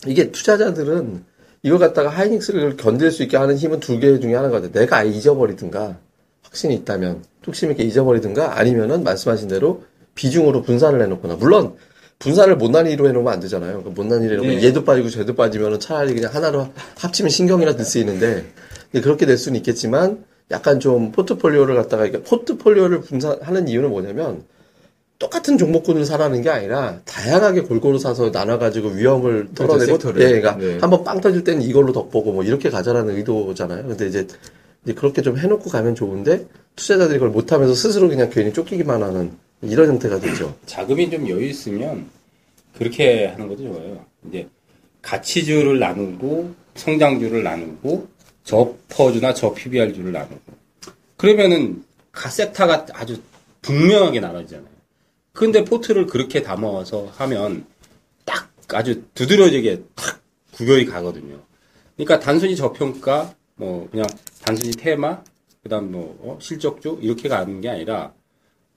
이게 투자자들은 이걸 갖다가 하이닉스를 견딜 수 있게 하는 힘은 두 개 중에 하나가 돼. 내가 아예 잊어버리든가 확신이 있다면 뚝심 있게 잊어버리든가 아니면은 말씀하신 대로 비중으로 분산을 해놓거나 물론 분산을 못난이로 해놓으면 안 되잖아요. 그 못난이로 해놓으면 네. 얘도 빠지고 쟤도 빠지면은 차라리 그냥 하나로 합치면 신경이라도 쓰이는데 근데 그렇게 될 수는 있겠지만 약간 좀 포트폴리오를 갖다가 이게 포트폴리오를 분산하는 이유는 뭐냐면 똑같은 종목군을 사라는 게 아니라 다양하게 골고루 사서 나눠가지고 위험을 그렇죠, 털어내고 섹터를. 예, 그러니까 네. 한번 빵 터질 때는 이걸로 덕보고 뭐 이렇게 가자라는 의도잖아요. 근데 이제, 이제 그렇게 좀 해놓고 가면 좋은데 투자자들이 그걸 못하면서 스스로 그냥 괜히 쫓기기만 하는 이런 형태가 되죠. 자금이 좀 여유 있으면 그렇게 하는 것도 좋아요. 이제 가치주를 나누고 성장주를 나누고 저퍼주나 저 PBR주를 나누고 그러면은 가세타가 아주 분명하게 나눠지잖아요. 근데 포트를 그렇게 담아서 하면 딱 아주 두드러지게 탁 구별이 가거든요. 그러니까 단순히 저평가 뭐 그냥 단순히 테마 그다음 뭐 어, 실적주 이렇게 가는 게 아니라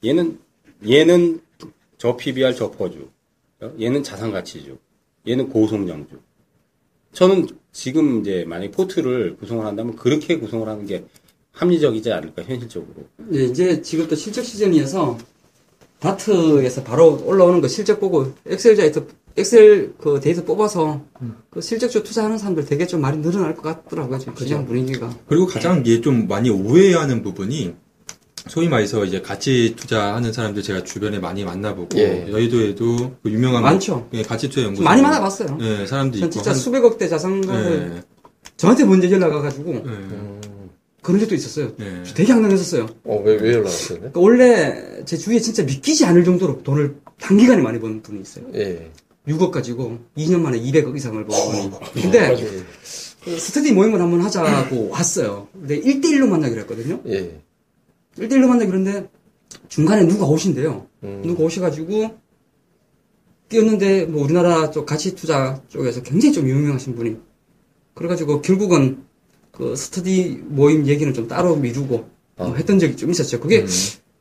얘는 얘는 저 PBR 저 퍼주 어? 얘는 자산 가치주 얘는 고성장주 저는 지금 이제 만약 포트를 구성을 한다면 그렇게 구성을 하는 게 합리적이지 않을까 현실적으로 예, 이제 지금 또 실적 시즌이어서 다트에서 바로 올라오는 거 실적 보고 엑셀자에서 엑셀 그 데이터 뽑아서 그 실적주 투자하는 사람들 되게 좀 많이 늘어날 것 같더라고요. 지금 시장 분위기가. 그리고 가장 이게 좀 많이 오해하는 부분이 소위 말해서 이제 가치 투자하는 사람들 제가 주변에 많이 만나보고 예. 여의도에도 그 유명한 많죠. 예, 가치 투자 연구소 많이 만나봤어요. 예, 사람도 전 있고 진짜 한- 수백억대 자산가를 예, 저한테 먼저 연락 와가지고 예, 그런 적도 있었어요. 예. 되게 황당했었어요. 어, 왜, 왜 연락 왔어요? 그러니까 원래 제 주위에 진짜 믿기지 않을 정도로 돈을 단기간에 많이 버는 분이 있어요. 예. 6억 가지고 2년 만에 200억 이상을 번 분이. 근데 그 스터디 모임을 한번 하자고 왔어요. 근데 1대1로 만나기로 했거든요. 예. 1대1로 만나기로 했는데 중간에 누가 오신대요. 음. 누가 오셔가지고 뛰었는데 뭐 우리나라 쪽 가치 투자 쪽에서 굉장히 좀 유명하신 분이 그래가지고 결국은 그 스터디 모임 얘기는 좀 따로 미루고 뭐 했던 적이 좀 있었죠. 그게 음.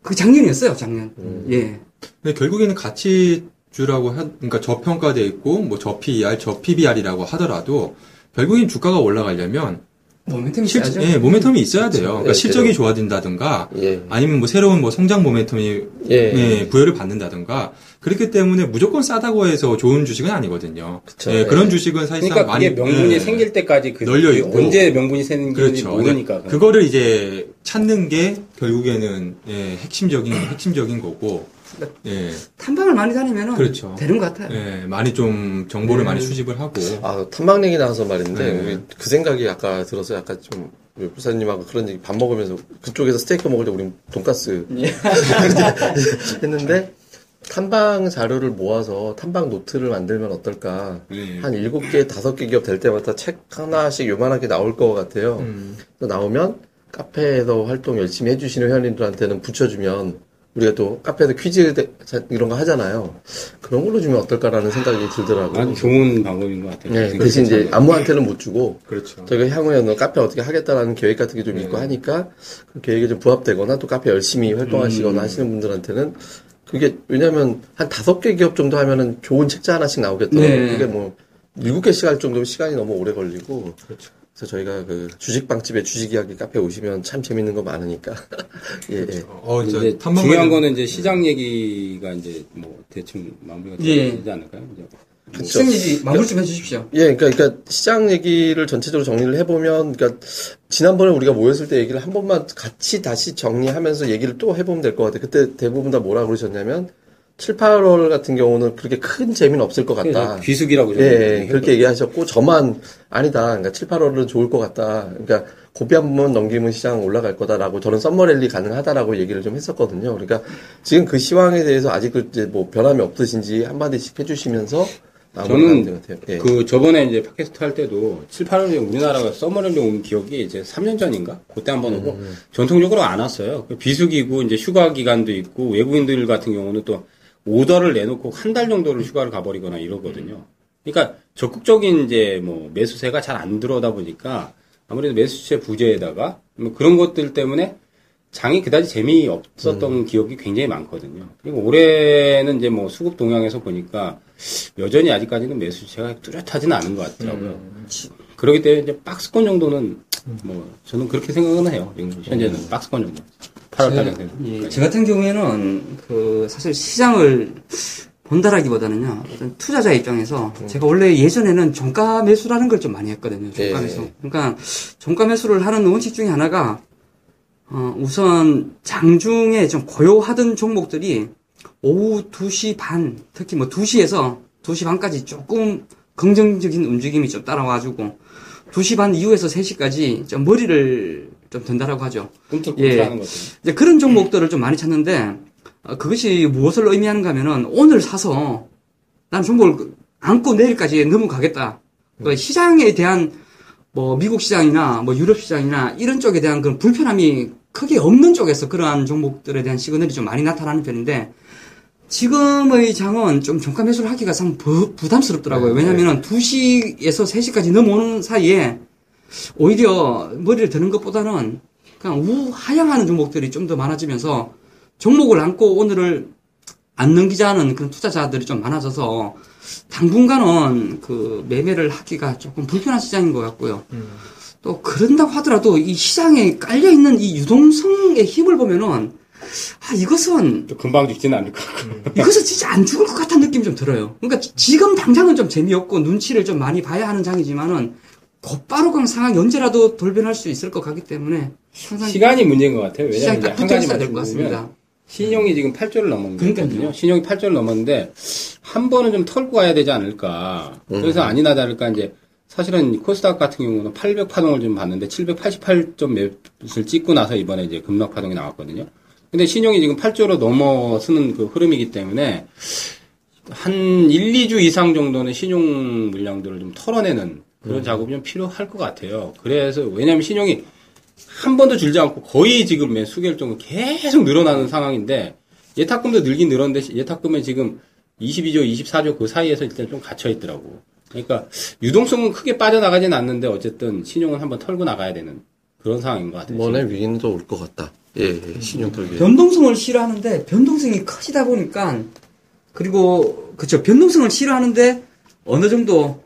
그 작년이었어요, 작년. 예. 근데 결국에는 가치 주라고 하, 그러니까 저평가돼 있고 뭐 저PER, 저PBR이라고 하더라도 결국엔 주가가 올라가려면 모멘텀이 실, 있어야죠. 예, 모멘텀이 있어야 돼요. 그러니까 예, 실적이 그래요. 좋아진다든가 예. 아니면 뭐 새로운 뭐 성장 모멘텀이 예. 예, 부여를 받는다든가 그렇기 때문에 무조건 싸다고 해서 좋은 주식은 아니거든요. 그쵸. 예, 예. 그런 주식은 사실상 그러니까 많이 명분이 예, 생길 때까지 그 널려 있고. 언제 명분이 생기는지 그렇죠. 모르니까 그거를 이제 찾는 게 결국에는 예, 핵심적인 핵심적인 거고. 예. 탐방을 많이 다니면은 그렇죠. 되는 것 같아요. 예, 많이 좀 정보를 네. 많이 수집을 하고. 아, 탐방 얘기 나와서 말인데, 네. 우리 그 생각이 아까 들어서 약간 좀, 우리 부사님하고 그런 얘기 밥 먹으면서 그쪽에서 스테이크 먹을 때 우린 돈가스 했는데, 탐방 자료를 모아서 탐방 노트를 만들면 어떨까. 예. 한 일곱 개, 다섯 개 기업 될 때마다 책 하나씩 요만하게 나올 것 같아요. 음. 나오면 카페에서 활동 열심히 해주시는 회원님들한테는 붙여주면 우리가 또 카페에서 퀴즈 이런 거 하잖아요. 그런 걸로 주면 어떨까라는 생각이 들더라고요. 아주 좋은 방법인 것 같아요. 네, 대신 이제 아무한테는 못 주고 그렇죠. 저희가 향후에 너 카페 어떻게 하겠다라는 계획 같은 게 좀 있고 하니까 그 계획에 좀 부합되거나 또 카페 열심히 활동하시거나 하시는 분들한테는 그게 왜냐면 한 다섯 개 기업 정도 하면은 좋은 책자 하나씩 나오겠더라고요. 네. 그게 뭐 일곱 개씩 할 정도면 시간이 너무 오래 걸리고 그 래서 저희가 그 주식빵집에 주식 이야기 카페 오시면 참 재밌는 거 많으니까 예, 예. 어, 이제 이제 탐방 중요한 거는 이제 시장 얘기가 이제 뭐 대충 마무리가 예. 되지 않을까요? 이제 시장 얘기 마무리 좀 해주십시오. 예, 그러니까, 그러니까 시장 얘기를 전체적으로 정리를 해보면, 그러니까 지난번에 우리가 모였을 때 얘기를 한 번만 같이 다시 정리하면서 얘기를 또 해보면 될 것 같아요. 그때 대부분 다 뭐라 그러셨냐면 7, 8월 같은 경우는 그렇게 큰 재미는 없을 것 같다. 귀숙이라고 예, 저는 예. 그렇게 얘기하셨고 저만 아니다. 그러니까 7, 8월은 좋을 것 같다. 그러니까 고비 한 번 넘기면 시장 올라갈 거다라고 저는 썸머랠리 가능하다라고 얘기를 좀 했었거든요. 그러니까 지금 그 시황에 대해서 아직 그 이제 뭐 변함이 없으신지 한마디씩 해주시면서 같아요. 예. 그 저번에 이제 팟캐스트 할 때도 7, 8월에 우리나라가 서머를 온 기억이 이제 3년 전인가? 그때 한번 오고 전통적으로 안 왔어요. 그 비수기고 이제 휴가 기간도 있고 외국인들 같은 경우는 또 오더를 내놓고 한 달 정도를 휴가를 가버리거나 이러거든요. 그러니까 적극적인 이제 뭐 매수세가 잘 안 들어오다 보니까 아무래도 매수세 부재에다가 뭐 그런 것들 때문에 장이 그다지 재미없었던 기억이 굉장히 많거든요. 그리고 올해는 이제 뭐 수급 동향에서 보니까 여전히 아직까지는 매수세가 뚜렷하지는 않은 것 같더라고요. 그렇기 때문에 이제 박스권 정도는 뭐 저는 그렇게 생각은 해요. 현재는 박스권 정도. 8월 달에. 예, 저 같은 경우에는 그 사실 시장을 본다라기보다는요 어떤 투자자 입장에서 제가 원래 예전에는 종가 매수라는 걸 좀 많이 했거든요 종가 예. 매수 그러니까 종가 매수를 하는 원칙 중에 하나가 어, 우선 장중에 좀 고요하던 종목들이 오후 2시 반 특히 뭐 2시에서 2시 반까지 조금 긍정적인 움직임이 좀 따라와가지고 2시 반 이후에서 3시까지 좀 머리를 좀 든다라고 하죠 꿈틀꿈틀하는 것들. 이제 그런 종목들을 좀 많이 찾는데 어, 그것이 무엇을 의미하는가 하면은 오늘 사서 난 종목을 안고 내일까지 넘어가겠다. 그 시장에 대한 뭐 미국 시장이나 뭐 유럽 시장이나 이런 쪽에 대한 그런 불편함이 크게 없는 쪽에서 그러한 종목들에 대한 시그널이 좀 많이 나타나는 편인데 지금의 장은 좀 종가 매수를 하기가 상 부, 부담스럽더라고요. 왜냐면은 2시에서 3시까지 넘어오는 사이에 오히려 머리를 드는 것보다는 그냥 우하향하는 종목들이 좀 더 많아지면서 종목을 안고 오늘을 안 넘기자는 그런 투자자들이 좀 많아져서 당분간은 그 매매를 하기가 조금 불편한 시장인 것 같고요. 또 그런다고 하더라도 이 시장에 깔려 있는 이 유동성의 힘을 보면은 아 이것은 또 금방 죽지는 않을 것 같고. 이것은 진짜 안 죽을 것 같다는 느낌이 좀 들어요. 그러니까 지- 지금 당장은 좀 재미없고 눈치를 좀 많이 봐야 하는 장이지만은 곧바로 그냥 상황이 언제라도 돌변할 수 있을 것 같기 때문에 항상 시간이 문제인 것 같아요. 왜냐하면 한 가지 있어야 될것 말씀드리면 같습니다. 신용이 지금 8조를 넘었거든요. 신용이 8조를 넘었는데 한 번은 좀 털고 가야 되지 않을까. 그래서 아니나 다를까 이제 사실은 코스닥 같은 경우는 800 파동을 좀 봤는데 788점 매수를 찍고 나서 이번에 이제 급락 파동이 나왔거든요. 근데 신용이 지금 8조로 넘어서는 그 흐름이기 때문에 한 1, 2주 이상 정도는 신용 물량들을 좀 털어내는 그런 작업이 좀 필요할 것 같아요. 그래서 왜냐하면 신용이 한 번도 줄지 않고 거의 지금 매 수결정은 계속 늘어나는 상황인데 예탁금도 늘긴 늘었는데 예탁금은 지금 22조, 24조 그 사이에서 일단 좀 갇혀 있더라고. 그러니까 유동성은 크게 빠져나가진 않는데 어쨌든 신용은 한번 털고 나가야 되는 그런 상황인 것 같아요. 이번에 위기는 또 올 것 같다. 예, 예, 신용 털기. 변동성을 싫어하는데 변동성이 커지다 보니까 그리고 그쵸 변동성을 싫어하는데 어느 정도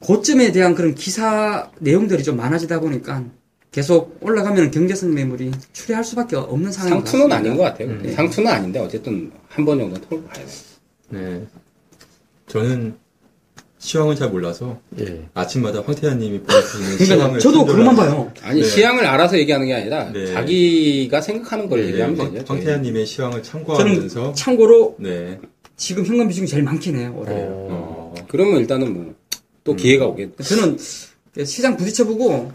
고점에 대한 그런 기사 내용들이 좀 많아지다 보니까 계속 올라가면 경제성 매물이 출회할 수밖에 없는 상황인 것 상투는. 아닌 것 같아요. 상투는 아닌데 어쨌든 한 번 정도 털고 가야 돼요. 네. 저는 시황을 잘 몰라서 예. 아침마다 황태환님이 보여주시는 그러니까 시황을 저도 그것만 봐요. 아니 네. 시향을 알아서 얘기하는 게 아니라 네. 자기가 생각하는 걸 네, 얘기하면 황- 되죠. 저희. 황태환님의 시황을 참고하면서 참고로 네. 지금 현금 비중이 제일 많긴 해요. 올해. 어, 그러면 일단은 뭐 또 기회가 오겠. 저는 시장 부딪혀보고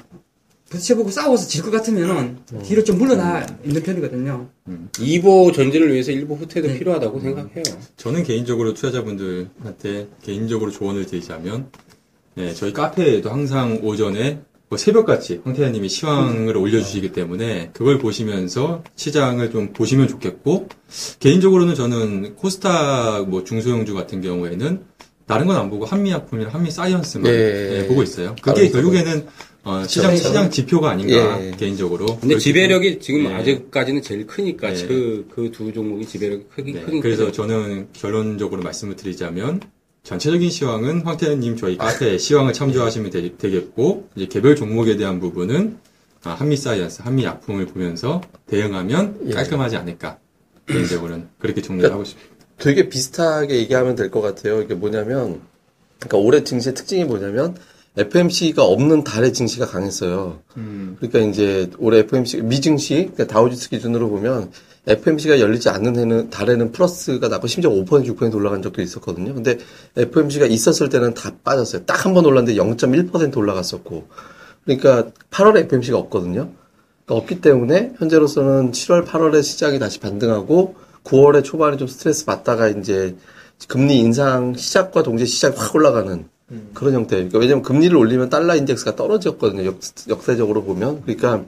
부딪혀보고 싸워서 질 것 같으면은 뒤로 좀 물러나 있는 편이거든요. 2보 전진을 위해서 1보 후퇴도 네. 필요하다고 생각해요. 저는 개인적으로 투자자분들한테 개인적으로 조언을 드리자면 네, 저희 카페에도 항상 오전에 뭐 새벽같이 황태환님이 시황을 올려주시기 때문에 그걸 보시면서 시장을 좀 보시면 좋겠고 개인적으로는 저는 코스닥 뭐 중소형주 같은 경우에는 다른 건 안 보고 한미약품이나 한미사이언스만 예. 네, 보고 있어요. 그게 결국에는 어, 시장 그렇죠. 시장 지표가 아닌가 예. 개인적으로. 근데 지배력이 지금 네. 아직까지는 제일 크니까 네. 그그 두 종목이 지배력이 크긴 네, 크긴 그래서 크죠. 저는 결론적으로 말씀을 드리자면 전체적인 시황은 황태현님 저희 카페 시황을 참조하시면 되, 겠고 이제 개별 종목에 대한 부분은 아, 한미 사이언스, 한미 약품을 보면서 대응하면 예. 깔끔하지 않을까 개인적으로는 그렇게 정리를 하고 싶습니다. 되게 비슷하게 얘기하면 될 것 같아요. 이게 뭐냐면, 그러니까 올해 증시의 특징이 뭐냐면, FOMC가 없는 달의 증시가 강했어요. 그러니까 이제 올해 FOMC 미증시, 그러니까 다우지수 기준으로 보면 FMC가 열리지 않는 해는 달에는 플러스가 나고 심지어 5% 6% 올라간 적도 있었거든요. 근데 FMC가 있었을 때는 다 빠졌어요. 딱 한 번 올랐는데 0.1% 올라갔었고. 그러니까 8월에 FMC가 없거든요. 그러니까 없기 때문에 현재로서는 7월, 8월에 시장이 다시 반등하고 9월에 초반에 좀 스트레스 받다가 이제 금리 인상 시작과 동시에 시장이 확 올라가는 그런 형태. 그러니까 왜냐면 금리를 올리면 달러 인덱스가 떨어졌거든요. 역, 역세적으로 보면. 그러니까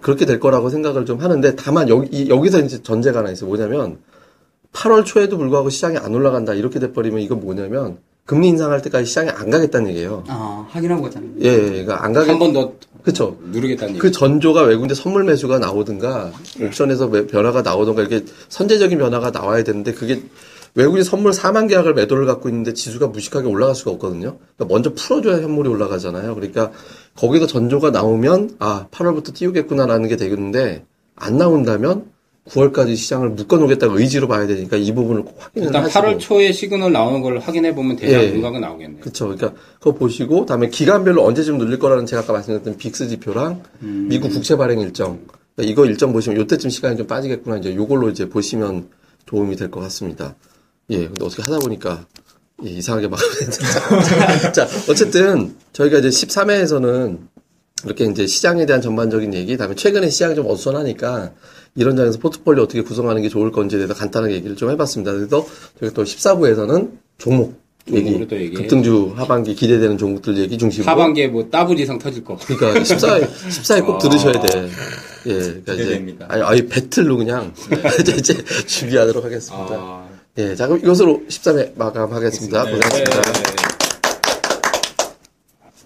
그렇게 될 거라고 생각을 좀 하는데 다만 여기, 여기서 이제 전제가 하나 있어요. 뭐냐면 8월 초에도 불구하고 시장이 안 올라간다. 이렇게 돼버리면 이건 뭐냐면 금리 인상할 때까지 시장이 안 가겠다는 얘기예요. 아, 확인하고 있잖아요. 예, 예, 그러니까 안 가겠, 한번 더 그쵸. 누르겠다는 그 얘기. 전조가 외국인데 선물 매수가 나오든가 옵션에서 매- 변화가 나오든가 이렇게 선제적인 변화가 나와야 되는데 그게 외국인 선물 4만 계약을 매도를 갖고 있는데 지수가 무식하게 올라갈 수가 없거든요. 그러니까 먼저 풀어줘야 현물이 올라가잖아요. 그러니까 거기서 전조가 나오면 아 8월부터 띄우겠구나라는 게 되겠는데 안 나온다면 9월까지 시장을 묶어놓겠다고 의지로 봐야 되니까 이 부분을 꼭 확인을 일단 하시고 8월 초에 시그널 나오는 걸 확인해 보면 대략 예. 감각은 나오겠네요. 그렇죠. 그러니까 그거 보시고 다음에 기간별로 언제쯤 눌릴 거라는 제가 아까 말씀드렸던 VIX 지표랑 음. 미국 국채 발행 일정 그러니까 이거 일정 보시면 요때쯤 시간이 좀 빠지겠구나 이제 요걸로 이제 보시면 도움이 될 것 같습니다. 예, 근데 어떻게 하다 보니까 예, 이상하게 막 자, 어쨌든 저희가 이제 13회에서는 이렇게 이제 시장에 대한 전반적인 얘기, 다음에 최근에 시장이 좀 어수선하니까 이런 장에서 포트폴리오 어떻게 구성하는 게 좋을 건지에 대해서 간단하게 얘기를 좀 해봤습니다. 그래서 저희가 또 14부에서는 종목 얘기. 급등주 하반기 기대되는 종목들 얘기 중심으로. 하반기에 뭐 더블 이상 터질 거. 그러니까 14회, 14회 꼭 들으셔야 돼. 예, 그러니까 이제 기대됩니다. 아니, 아니 배틀로 그냥 이제, 이제 준비하도록 하겠습니다. 아, 예, 자 그럼 이것으로 13회 마감하겠습니다. 네. 고생하셨습니다. 네.